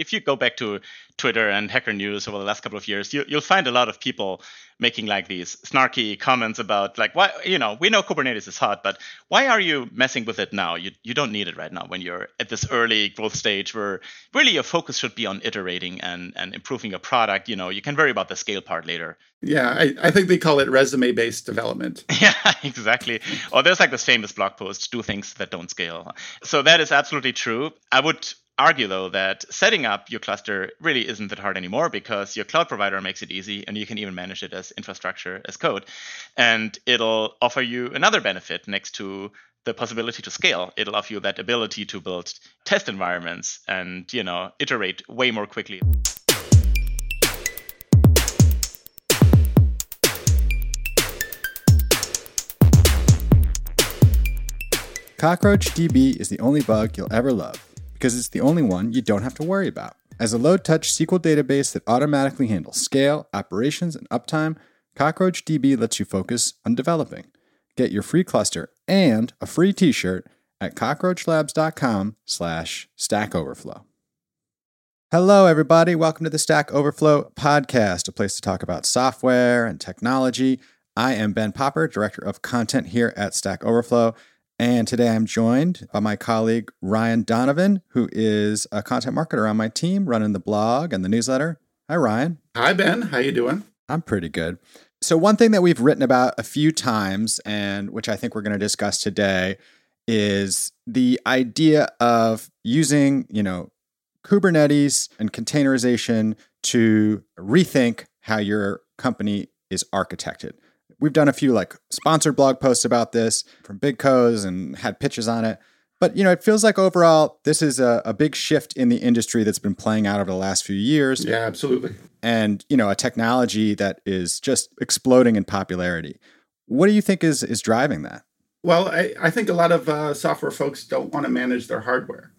if you go back to Twitter and Hacker News over the last couple of years, you, will find a lot of people making like these snarky comments about like why you know we know Kubernetes is hot, but why are you messing with it now? You you don't need it right now when you're at this early growth stage where really your focus should be on iterating and and improving your product. You know, you can worry about the scale part later. Yeah, I, I think they call it resume based development. yeah, exactly. Or there's like this famous blog post, do things that don't scale. So that is absolutely true. I would argue though that setting up your cluster really isn't that hard anymore because your cloud provider makes it easy and you can even manage it as infrastructure as code. And it'll offer you another benefit next to the possibility to scale. It'll offer you that ability to build test environments and you know iterate way more quickly. CockroachDB is the only bug you'll ever love because it's the only one you don't have to worry about. As a low touch SQL database that automatically handles scale, operations, and uptime, CockroachDB lets you focus on developing. Get your free cluster and a free t shirt at cockroachlabs.com slash stack overflow. Hello, everybody. Welcome to the Stack Overflow podcast, a place to talk about software and technology. I am Ben Popper, Director of Content here at Stack Overflow. And today I'm joined by my colleague Ryan Donovan, who is a content marketer on my team, running the blog and the newsletter. Hi, Ryan. Hi, Ben. How you doing? I'm pretty good. So one thing that we've written about a few times, and which I think we're going to discuss today, is the idea of using, you know, Kubernetes and containerization to rethink how your company is architected we've done a few like sponsored blog posts about this from big co's and had pitches on it. But you know, it feels like overall this is a, a big shift in the industry that's been playing out over the last few years. Yeah, absolutely. And you know, a technology that is just exploding in popularity. What do you think is is driving that? Well, I, I think a lot of uh, software folks don't want to manage their hardware.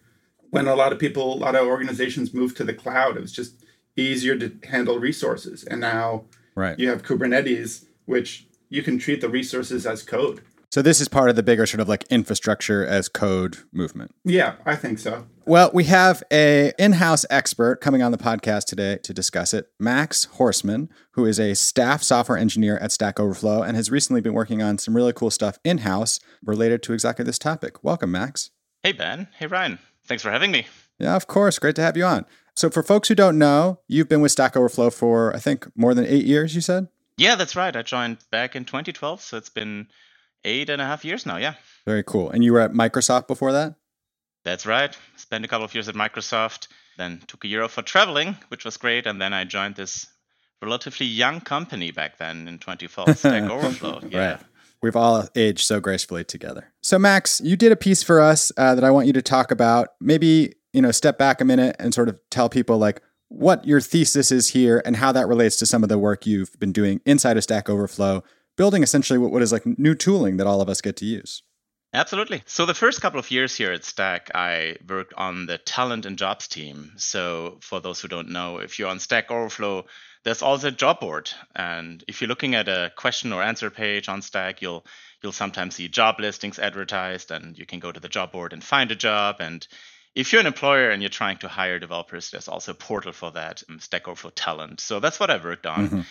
When a lot of people, a lot of organizations moved to the cloud, it was just easier to handle resources. And now right. you have Kubernetes, which you can treat the resources as code. So this is part of the bigger sort of like infrastructure as code movement. Yeah, I think so. Well, we have a in-house expert coming on the podcast today to discuss it, Max Horstmann, who is a staff software engineer at Stack Overflow and has recently been working on some really cool stuff in-house related to exactly this topic. Welcome, Max. Hey Ben. Hey Ryan. Thanks for having me. Yeah, of course. Great to have you on. So for folks who don't know, you've been with Stack Overflow for I think more than 8 years, you said? Yeah, that's right. I joined back in 2012, so it's been eight and a half years now. Yeah. Very cool. And you were at Microsoft before that? That's right. Spent a couple of years at Microsoft, then took a year off for traveling, which was great, and then I joined this relatively young company back then in 2012, Stack Overflow. Yeah. Right. We've all aged so gracefully together. So, Max, you did a piece for us uh, that I want you to talk about. Maybe you know, step back a minute and sort of tell people like what your thesis is here and how that relates to some of the work you've been doing inside of Stack Overflow, building essentially what, is like new tooling that all of us get to use. Absolutely. So the first couple of years here at Stack, I worked on the talent and jobs team. So for those who don't know, if you're on Stack Overflow, there's also a job board. And if you're looking at a question or answer page on Stack, you'll you'll sometimes see job listings advertised and you can go to the job board and find a job and if you're an employer and you're trying to hire developers, there's also a portal for that, um, Stack Overflow Talent. So that's what I've worked on mm-hmm.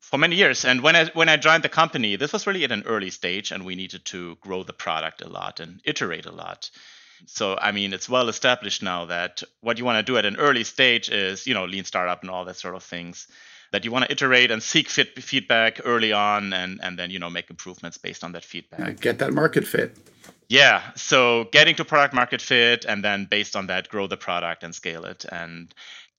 for many years. And when I when I joined the company, this was really at an early stage, and we needed to grow the product a lot and iterate a lot. So I mean, it's well established now that what you want to do at an early stage is, you know, lean startup and all that sort of things. That you want to iterate and seek fit, feedback early on, and and then you know make improvements based on that feedback. Get that market fit. Yeah. So getting to product market fit and then based on that, grow the product and scale it. And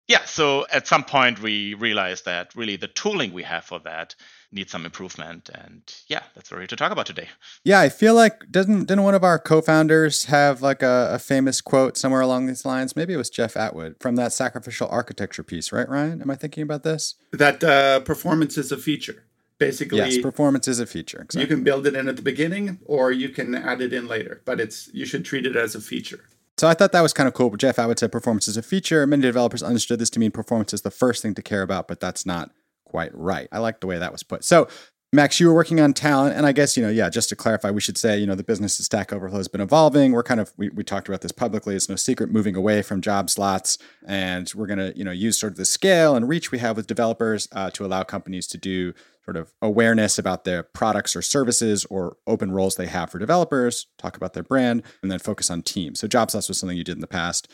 yeah, so at some point we realized that really the tooling we have for that needs some improvement. And yeah, that's what we're here to talk about today. Yeah, I feel like doesn't didn't one of our co-founders have like a, a famous quote somewhere along these lines? Maybe it was Jeff Atwood from that sacrificial architecture piece, right, Ryan? Am I thinking about this? That uh, performance is a feature basically yes performance is a feature exactly. you can build it in at the beginning or you can add it in later but it's you should treat it as a feature so I thought that was kind of cool. But Jeff Atwood said performance is a feature. Many developers understood this to mean performance is the first thing to care about, but that's not quite right. I like the way that was put. So Max, you were working on talent, and I guess you know, yeah. Just to clarify, we should say, you know, the business of Stack Overflow has been evolving. We're kind of we, we talked about this publicly. It's no secret, moving away from job slots, and we're going to you know use sort of the scale and reach we have with developers uh, to allow companies to do sort of awareness about their products or services or open roles they have for developers. Talk about their brand, and then focus on teams. So job slots was something you did in the past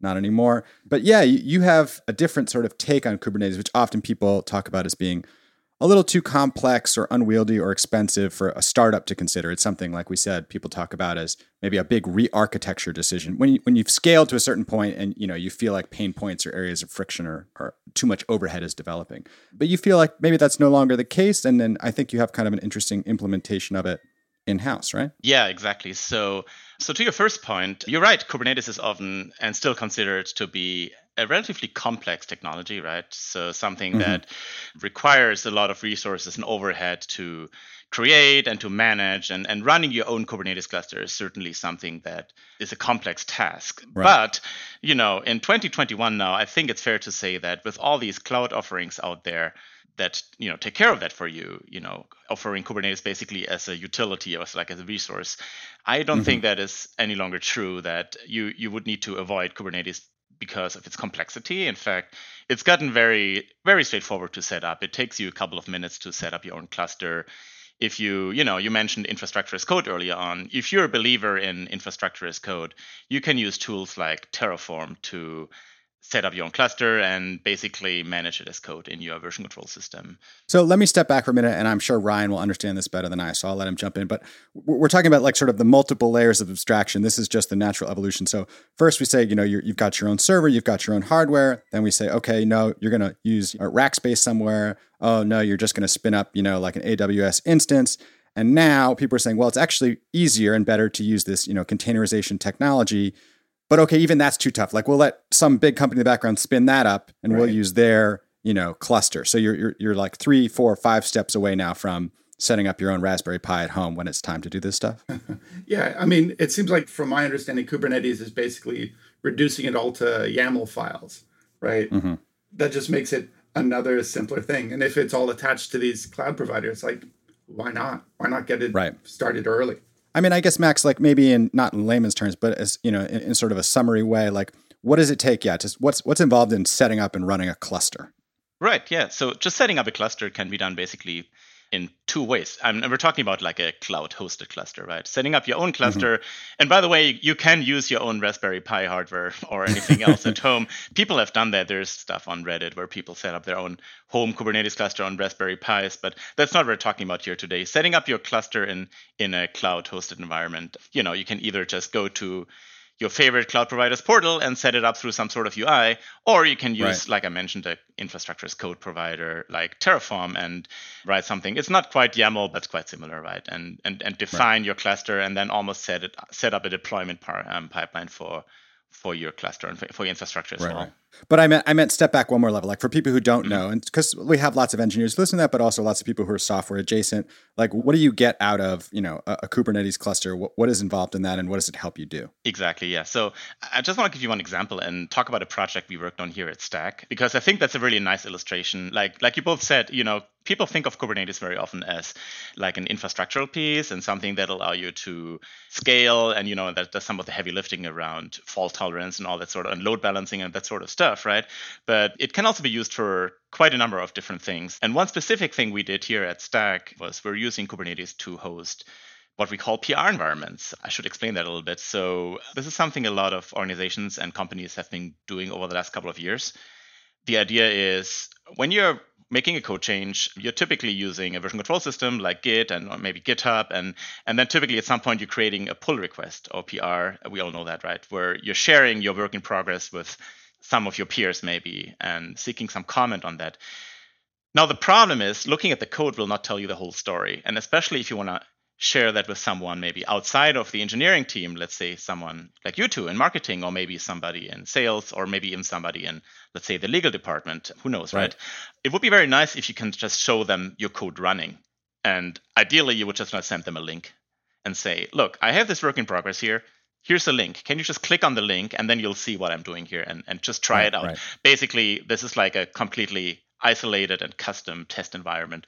not anymore. But yeah, you have a different sort of take on Kubernetes, which often people talk about as being a little too complex or unwieldy or expensive for a startup to consider. It's something like we said people talk about as maybe a big re-architecture decision. When you, when you've scaled to a certain point and you know you feel like pain points or areas of friction or, or too much overhead is developing, but you feel like maybe that's no longer the case, and then I think you have kind of an interesting implementation of it in house, right? Yeah, exactly. So so to your first point, you're right. Kubernetes is often and still considered to be a relatively complex technology, right? So something mm-hmm. that requires a lot of resources and overhead to create and to manage and, and running your own Kubernetes cluster is certainly something that is a complex task. Right. But, you know, in 2021 now, I think it's fair to say that with all these cloud offerings out there, that you know take care of that for you you know offering kubernetes basically as a utility or as like as a resource i don't mm-hmm. think that is any longer true that you you would need to avoid kubernetes because of its complexity. In fact it's gotten very very straightforward to set up. It takes you a couple of minutes to set up your own cluster. If you you know you mentioned infrastructure as code earlier on. If you're a believer in infrastructure as code you can use tools like terraform to set up your own cluster and basically manage it as code in your version control system. So let me step back for a minute, and I'm sure Ryan will understand this better than I, so I'll let him jump in. But we're talking about like sort of the multiple layers of abstraction. This is just the natural evolution. So first we say, you know, you have got your own server, you've got your own hardware. Then we say, okay, no, you're going to use a rack space somewhere. Oh no, you're just going to spin up, you know, like an AWS instance. And now people are saying, well, it's actually easier and better to use this, you know, containerization technology but okay, even that's too tough. Like we'll let some big company in the background spin that up, and right. we'll use their you know cluster. So you're, you're you're like three, four, five steps away now from setting up your own Raspberry Pi at home when it's time to do this stuff. yeah, I mean, it seems like from my understanding, Kubernetes is basically reducing it all to YAML files, right? Mm-hmm. That just makes it another simpler thing. And if it's all attached to these cloud providers, like why not? Why not get it right. started early? I mean, I guess Max, like maybe in not in layman's terms, but as you know, in, in sort of a summary way, like what does it take? Yeah, just what's what's involved in setting up and running a cluster? Right. Yeah. So just setting up a cluster can be done basically in two ways. and we're talking about like a cloud hosted cluster, right? Setting up your own cluster. Mm-hmm. And by the way, you can use your own Raspberry Pi hardware or anything else at home. People have done that. There's stuff on Reddit where people set up their own home Kubernetes cluster on Raspberry Pis, but that's not what we're talking about here today. Setting up your cluster in in a cloud hosted environment, you know, you can either just go to your favorite cloud provider's portal and set it up through some sort of UI, or you can use, right. like I mentioned, the infrastructure as code provider like Terraform and write something. It's not quite YAML, but it's quite similar, right? And and and define right. your cluster and then almost set it set up a deployment par, um, pipeline for for your cluster and for your infrastructure as right, well. But I meant I meant step back one more level. Like for people who don't mm-hmm. know, and because we have lots of engineers listen to that, but also lots of people who are software adjacent. Like, what do you get out of you know a, a Kubernetes cluster? What, what is involved in that, and what does it help you do? Exactly. Yeah. So I just want to give you one example and talk about a project we worked on here at Stack because I think that's a really nice illustration. Like like you both said, you know, people think of Kubernetes very often as like an infrastructural piece and something that allow you to scale and you know that does some of the heavy lifting around fault tolerance and all that sort of and load balancing and that sort of stuff, right? But it can also be used for quite a number of different things. And one specific thing we did here at Stack was we're using Kubernetes to host what we call PR environments. I should explain that a little bit. So, this is something a lot of organizations and companies have been doing over the last couple of years. The idea is when you're making a code change, you're typically using a version control system like Git and or maybe GitHub, and and then typically at some point you're creating a pull request or PR. We all know that, right? Where you're sharing your work in progress with some of your peers maybe and seeking some comment on that. Now the problem is looking at the code will not tell you the whole story, and especially if you want to share that with someone maybe outside of the engineering team let's say someone like you two in marketing or maybe somebody in sales or maybe even somebody in let's say the legal department who knows right, right? it would be very nice if you can just show them your code running and ideally you would just send them a link and say look i have this work in progress here here's a link can you just click on the link and then you'll see what i'm doing here and, and just try right, it out right. basically this is like a completely isolated and custom test environment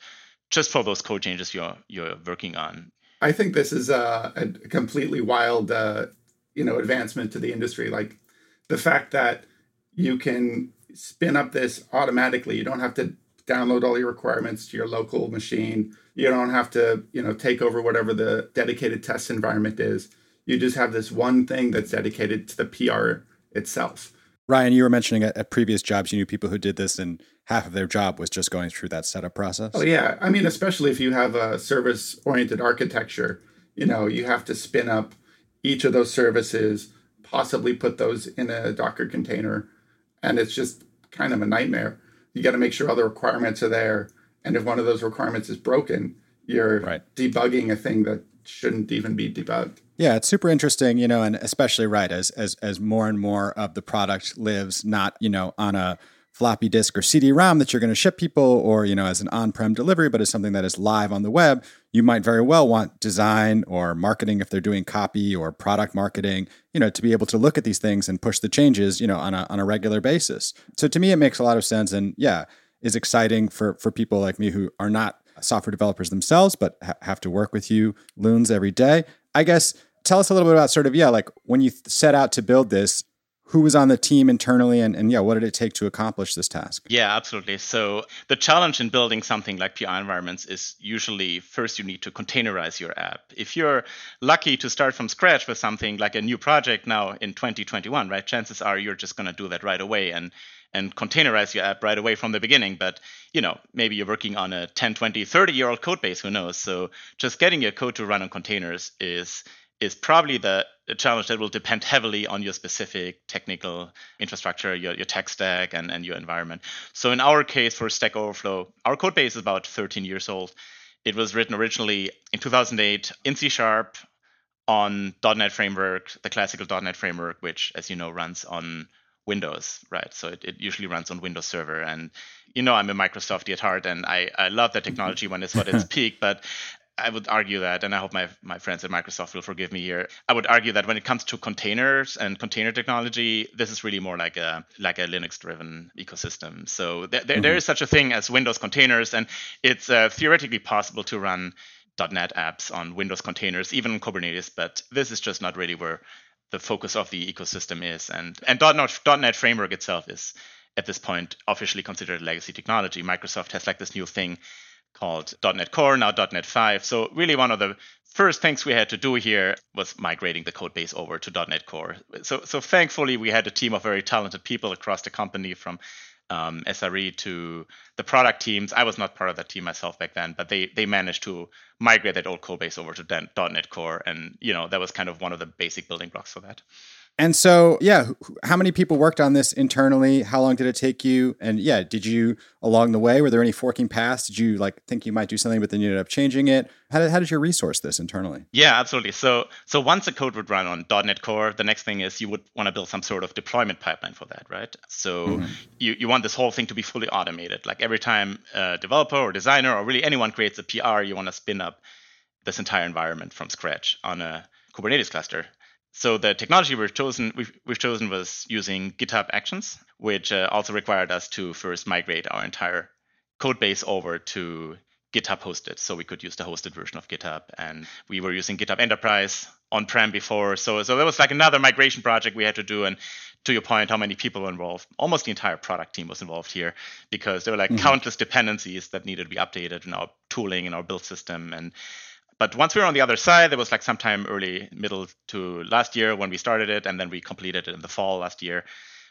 just for those code changes you're you're working on. I think this is a, a completely wild, uh, you know, advancement to the industry. Like the fact that you can spin up this automatically. You don't have to download all your requirements to your local machine. You don't have to, you know, take over whatever the dedicated test environment is. You just have this one thing that's dedicated to the PR itself. Ryan, you were mentioning at, at previous jobs you knew people who did this and half of their job was just going through that setup process. Oh yeah. I mean, especially if you have a service oriented architecture, you know, you have to spin up each of those services, possibly put those in a Docker container, and it's just kind of a nightmare. You got to make sure all the requirements are there. And if one of those requirements is broken, you're right. debugging a thing that shouldn't even be debugged. Yeah, it's super interesting, you know, and especially right as as as more and more of the product lives not, you know, on a floppy disk or CD-ROM that you're going to ship people or, you know, as an on-prem delivery, but as something that is live on the web, you might very well want design or marketing if they're doing copy or product marketing, you know, to be able to look at these things and push the changes, you know, on a on a regular basis. So to me it makes a lot of sense and yeah, is exciting for for people like me who are not software developers themselves but ha- have to work with you loons every day. I guess tell us a little bit about sort of yeah, like when you set out to build this, who was on the team internally and, and yeah what did it take to accomplish this task? Yeah absolutely. So the challenge in building something like PR environments is usually first you need to containerize your app. If you're lucky to start from scratch with something like a new project now in 2021 right chances are you're just going to do that right away and and containerize your app right away from the beginning but you know maybe you're working on a 10 20 30 year old code base who knows so just getting your code to run on containers is is probably the challenge that will depend heavily on your specific technical infrastructure, your, your tech stack, and, and your environment. So in our case for Stack Overflow, our code base is about 13 years old. It was written originally in 2008 in C Sharp on .NET Framework, the classical .NET Framework, which, as you know, runs on Windows, right? So it, it usually runs on Windows Server. And, you know, I'm a Microsoftie at heart, and I, I love that technology when it's at its peak. But I would argue that, and I hope my, my friends at Microsoft will forgive me here. I would argue that when it comes to containers and container technology, this is really more like a like a Linux-driven ecosystem. So th- mm-hmm. there is such a thing as Windows containers, and it's uh, theoretically possible to run .NET apps on Windows containers, even on Kubernetes. But this is just not really where the focus of the ecosystem is. And and .NET, .NET framework itself is at this point officially considered legacy technology. Microsoft has like this new thing called .NET Core, now .NET 5. So really one of the first things we had to do here was migrating the code base over to .NET Core. So, so thankfully we had a team of very talented people across the company from um, SRE to the product teams. I was not part of that team myself back then, but they they managed to migrate that old code base over to .NET Core, and you know that was kind of one of the basic building blocks for that. And so, yeah, how many people worked on this internally? How long did it take you? And yeah, did you along the way were there any forking paths? Did you like think you might do something, but then you ended up changing it? How did how did you resource this internally? Yeah, absolutely. So so once the code would run on .NET Core, the next thing is you would want to build some sort of deployment pipeline for that, right? So mm-hmm. you you want this whole thing to be fully automated. Like every time a developer or designer or really anyone creates a PR, you want to spin up this entire environment from scratch on a Kubernetes cluster so the technology we've chosen we've, we've chosen was using GitHub Actions, which uh, also required us to first migrate our entire code base over to GitHub hosted, so we could use the hosted version of GitHub. And we were using GitHub Enterprise on-prem before, so so there was like another migration project we had to do. And to your point, how many people were involved? Almost the entire product team was involved here because there were like mm-hmm. countless dependencies that needed to be updated in our tooling and our build system and but once we were on the other side, there was like sometime early, middle to last year when we started it, and then we completed it in the fall last year.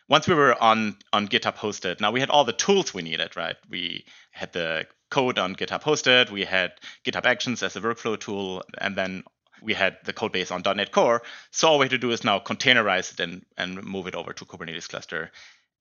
Once we were on on GitHub hosted, now we had all the tools we needed, right? We had the code on GitHub hosted, we had GitHub Actions as a workflow tool, and then we had the code base on .NET Core. So all we had to do is now containerize it and, and move it over to Kubernetes cluster.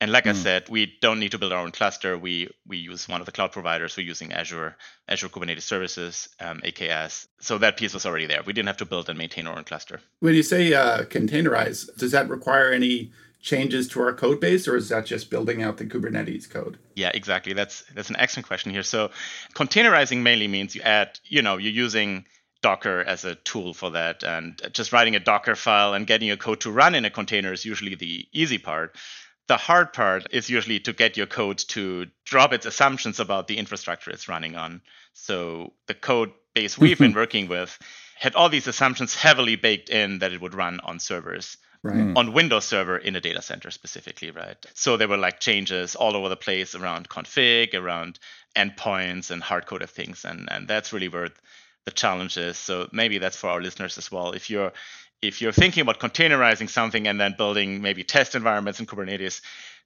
And like mm. I hmm. said, we don't need to build our own cluster. We we use one of the cloud providers. We're using Azure, Azure Kubernetes Services, um, AKS. So that piece was already there. We didn't have to build and maintain our own cluster. When you say uh, containerize, does that require any changes to our code base, or is that just building out the Kubernetes code? Yeah, exactly. That's that's an excellent question here. So containerizing mainly means you add, you know, you're using Docker as a tool for that. And just writing a Docker file and getting your code to run in a container is usually the easy part. The hard part is usually to get your code to drop its assumptions about the infrastructure it's running on. So the code base we've been working with had all these assumptions heavily baked in that it would run on servers. Right. Hmm. On Windows Server in a data center specifically, right? So there were like changes all over the place around config, around endpoints and hard coded things, and and that's really where the challenge is. So maybe that's for our listeners as well. If you're if you're thinking about containerizing something and then building maybe test environments in Kubernetes,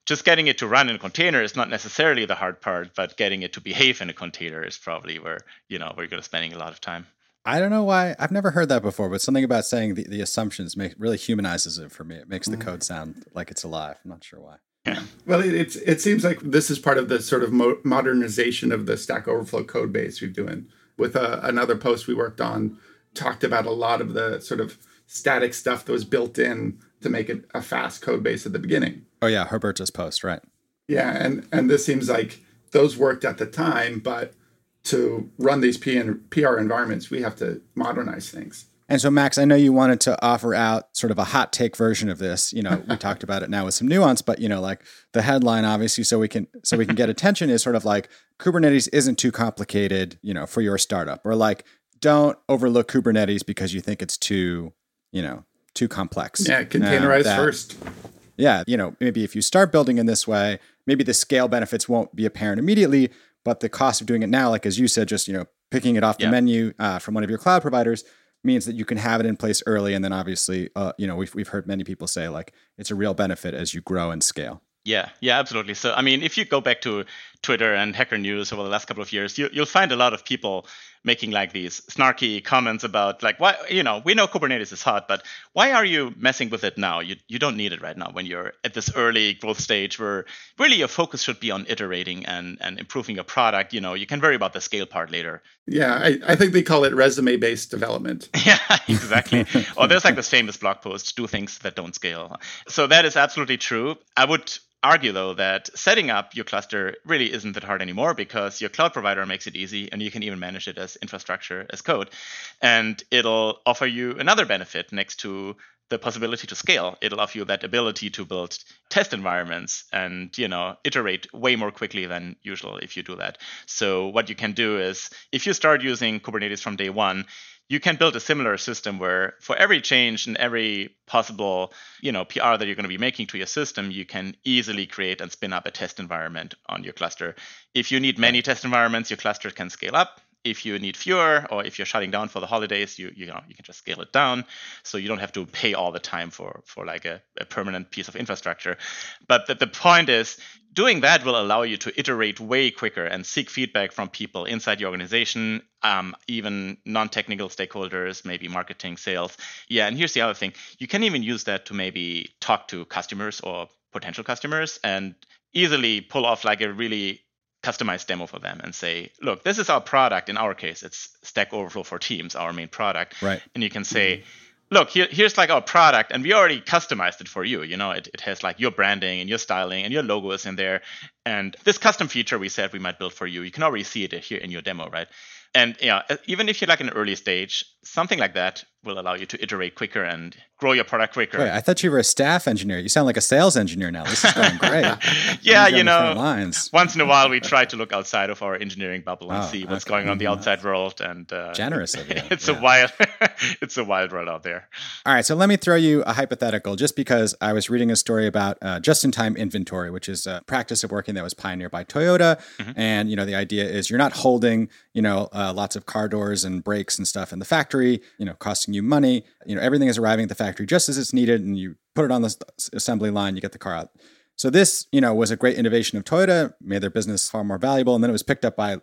just getting it to run in a container is not necessarily the hard part, but getting it to behave in a container is probably where you know where you're going to spending a lot of time. I don't know why I've never heard that before, but something about saying the, the assumptions make really humanizes it for me. It makes the mm. code sound like it's alive. I'm not sure why. Yeah. Well, it, it's it seems like this is part of the sort of mo- modernization of the Stack Overflow code base we're doing. With uh, another post we worked on, talked about a lot of the sort of static stuff that was built in to make it a fast code base at the beginning. Oh yeah, Herberto's post, right? Yeah, and and this seems like those worked at the time, but to run these PR environments, we have to modernize things. And so, Max, I know you wanted to offer out sort of a hot take version of this. You know, we talked about it now with some nuance, but you know, like the headline, obviously, so we can so we can get attention is sort of like Kubernetes isn't too complicated, you know, for your startup, or like don't overlook Kubernetes because you think it's too, you know, too complex. Yeah, containerize uh, that, first. Yeah, you know, maybe if you start building in this way, maybe the scale benefits won't be apparent immediately, but the cost of doing it now, like as you said, just you know picking it off the menu uh, from one of your cloud providers means that you can have it in place early, and then obviously, uh, you know, we've we've heard many people say like it's a real benefit as you grow and scale. Yeah, yeah, absolutely. So, I mean, if you go back to Twitter and Hacker News over the last couple of years, you, will find a lot of people making like these snarky comments about like why you know we know Kubernetes is hot, but why are you messing with it now? You you don't need it right now when you're at this early growth stage where really your focus should be on iterating and and improving your product. You know, you can worry about the scale part later. Yeah, I, I think they call it resume based development. yeah, exactly. or there's like this famous blog post, do things that don't scale. So that is absolutely true. I would argue though that setting up your cluster really isn't that hard anymore because your cloud provider makes it easy and you can even manage it as infrastructure as code. And it'll offer you another benefit next to the possibility to scale. It'll offer you that ability to build test environments and you know iterate way more quickly than usual if you do that. So what you can do is if you start using kubernetes from day one you can build a similar system where for every change and every possible you know pr that you're going to be making to your system you can easily create and spin up a test environment on your cluster. If you need many test environments your cluster can scale up if you need fewer or if you're shutting down for the holidays you you know you can just scale it down. So you don't have to pay all the time for for like a, a permanent piece of infrastructure. But the, the point is doing that will allow you to iterate way quicker and seek feedback from people inside your organization um, even non-technical stakeholders maybe marketing sales. Yeah and here's the other thing. You can even use that to maybe talk to customers or potential customers and easily pull off like a really customized demo for them and say, look, this is our product. In our case, it's Stack Overflow for Teams, our main product. Right. And you can say, look, here, here's like our product, and we already customized it for you. You know, it, it has like your branding and your styling and your logo is in there. And this custom feature we said we might build for you, you can already see it here in your demo, right? And yeah, even if you're like in an early stage, something like that will allow you to iterate quicker and grow your product quicker. Wait, I thought you were a staff engineer. You sound like a sales engineer now. This is going great. yeah, you know, once in a while we try to look outside of our engineering bubble and oh, see what's okay. going on in the outside world. And uh, generous of you. It's yeah. a wild, it's a wild world out there. All right, so let me throw you a hypothetical, just because I was reading a story about uh, just-in-time inventory, which is a practice of working that was pioneered by Toyota. Mm-hmm. And you know, the idea is you're not holding, you know, uh, lots of car doors and brakes and stuff in the factory. You know, costing you money. You know, everything is arriving at the factory just as it's needed, and you put it on the assembly line, you get the car out. So this, you know, was a great innovation of Toyota, made their business far more valuable, and then it was picked up by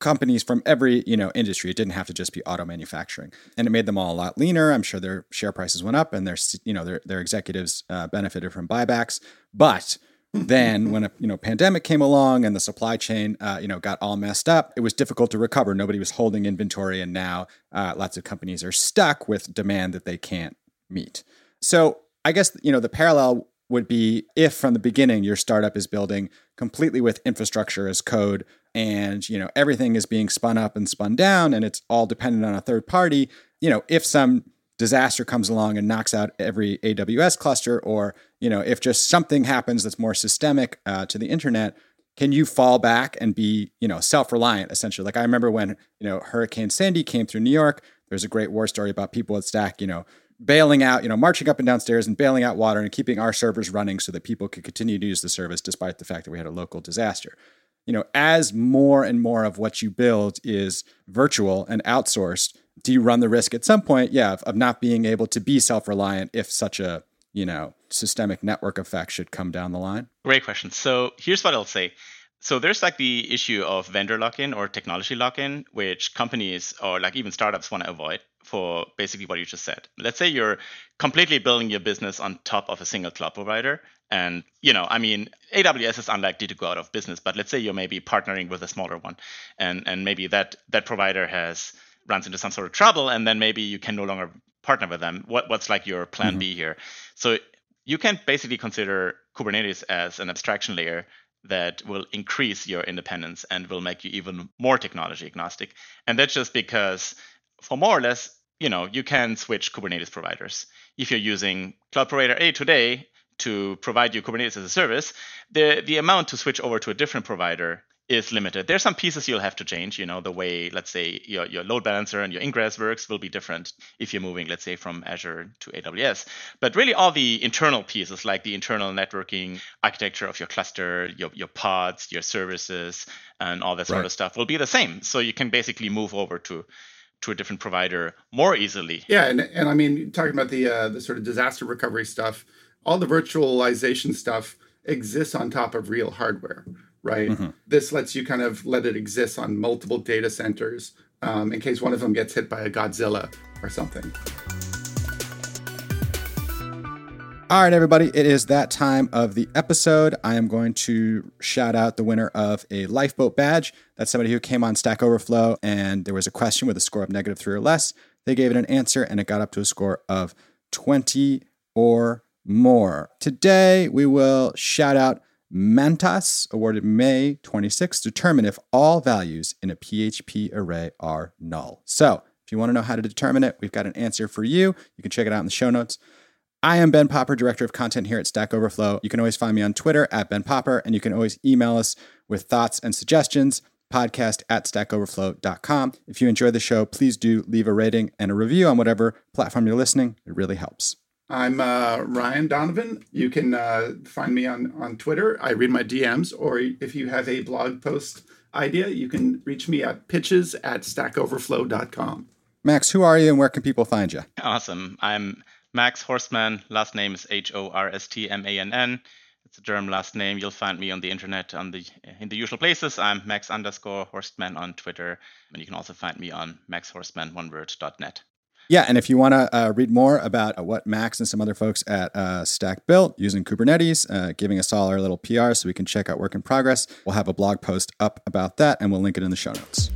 companies from every you know industry. It didn't have to just be auto manufacturing, and it made them all a lot leaner. I'm sure their share prices went up, and their you know their their executives uh, benefited from buybacks. But then when a you know pandemic came along and the supply chain uh, you know got all messed up it was difficult to recover. Nobody was holding inventory and now uh, lots of companies are stuck with demand that they can't meet. So i guess you know the parallel would be if from the beginning your startup is building completely with infrastructure as code and you know everything is being spun up and spun down and it's all dependent on a third party you know if some disaster comes along and knocks out every AWS cluster, or you know, if just something happens that's more systemic uh, to the internet, can you fall back and be you know self-reliant essentially? Like I remember when you know Hurricane Sandy came through New York. There's a great war story about people at Stack, you know, bailing out, you know, marching up and downstairs and bailing out water and keeping our servers running so that people could continue to use the service despite the fact that we had a local disaster. You know, as more and more of what you build is virtual and outsourced, do you run the risk at some point, yeah, of, of not being able to be self-reliant if such a, you know, systemic network effect should come down the line? Great question. So here's what I'll say. So there's like the issue of vendor lock-in or technology lock-in, which companies or like even startups want to avoid for basically what you just said. Let's say you're completely building your business on top of a single cloud provider. And, you know, I mean, AWS is unlikely to go out of business, but let's say you're maybe partnering with a smaller one and, and maybe that that provider has runs into some sort of trouble and then maybe you can no longer partner with them. What what's like your plan mm-hmm. B here? So you can basically consider Kubernetes as an abstraction layer that will increase your independence and will make you even more technology agnostic. And that's just because for more or less, you know, you can switch Kubernetes providers. If you're using cloud provider A today to provide you Kubernetes as a service, the the amount to switch over to a different provider is limited. There's some pieces you'll have to change. You know, the way, let's say, your, your load balancer and your ingress works will be different if you're moving, let's say, from Azure to AWS. But really, all the internal pieces, like the internal networking architecture of your cluster, your, your pods, your services, and all that sort right. of stuff will be the same. So you can basically move over to to a different provider more easily. Yeah, and, and I mean, talking about the uh, the sort of disaster recovery stuff, all the virtualization stuff exists on top of real hardware right? Mm-hmm. This lets you kind of let it exist on multiple data centers um, in case one of them gets hit by a Godzilla or something. All right, everybody, it is that time of the episode. I am going to shout out the winner of a lifeboat badge. That's somebody who came on Stack Overflow and there was a question with a score of negative three or less. They gave it an answer and it got up to a score of 20 or more. Today, we will shout out Mantas, awarded May 26, determine if all values in a PHP array are null. So, if you want to know how to determine it, we've got an answer for you. You can check it out in the show notes. I am Ben Popper, Director of Content here at Stack Overflow. You can always find me on Twitter at Ben Popper, and you can always email us with thoughts and suggestions, podcast at stackoverflow.com. If you enjoy the show, please do leave a rating and a review on whatever platform you're listening. It really helps. I'm uh, Ryan Donovan. You can uh, find me on, on Twitter. I read my DMs, or if you have a blog post idea, you can reach me at pitches at stackoverflow.com. Max, who are you and where can people find you? Awesome. I'm Max Horstmann. Last name is H O R S T M A N N. It's a German last name. You'll find me on the internet on the in the usual places. I'm Max underscore Horstmann on Twitter, and you can also find me on maxhorstmann.oneword.net. Yeah, and if you want to uh, read more about uh, what Max and some other folks at uh, Stack built using Kubernetes, uh, giving us all our little PR so we can check out work in progress, we'll have a blog post up about that and we'll link it in the show notes.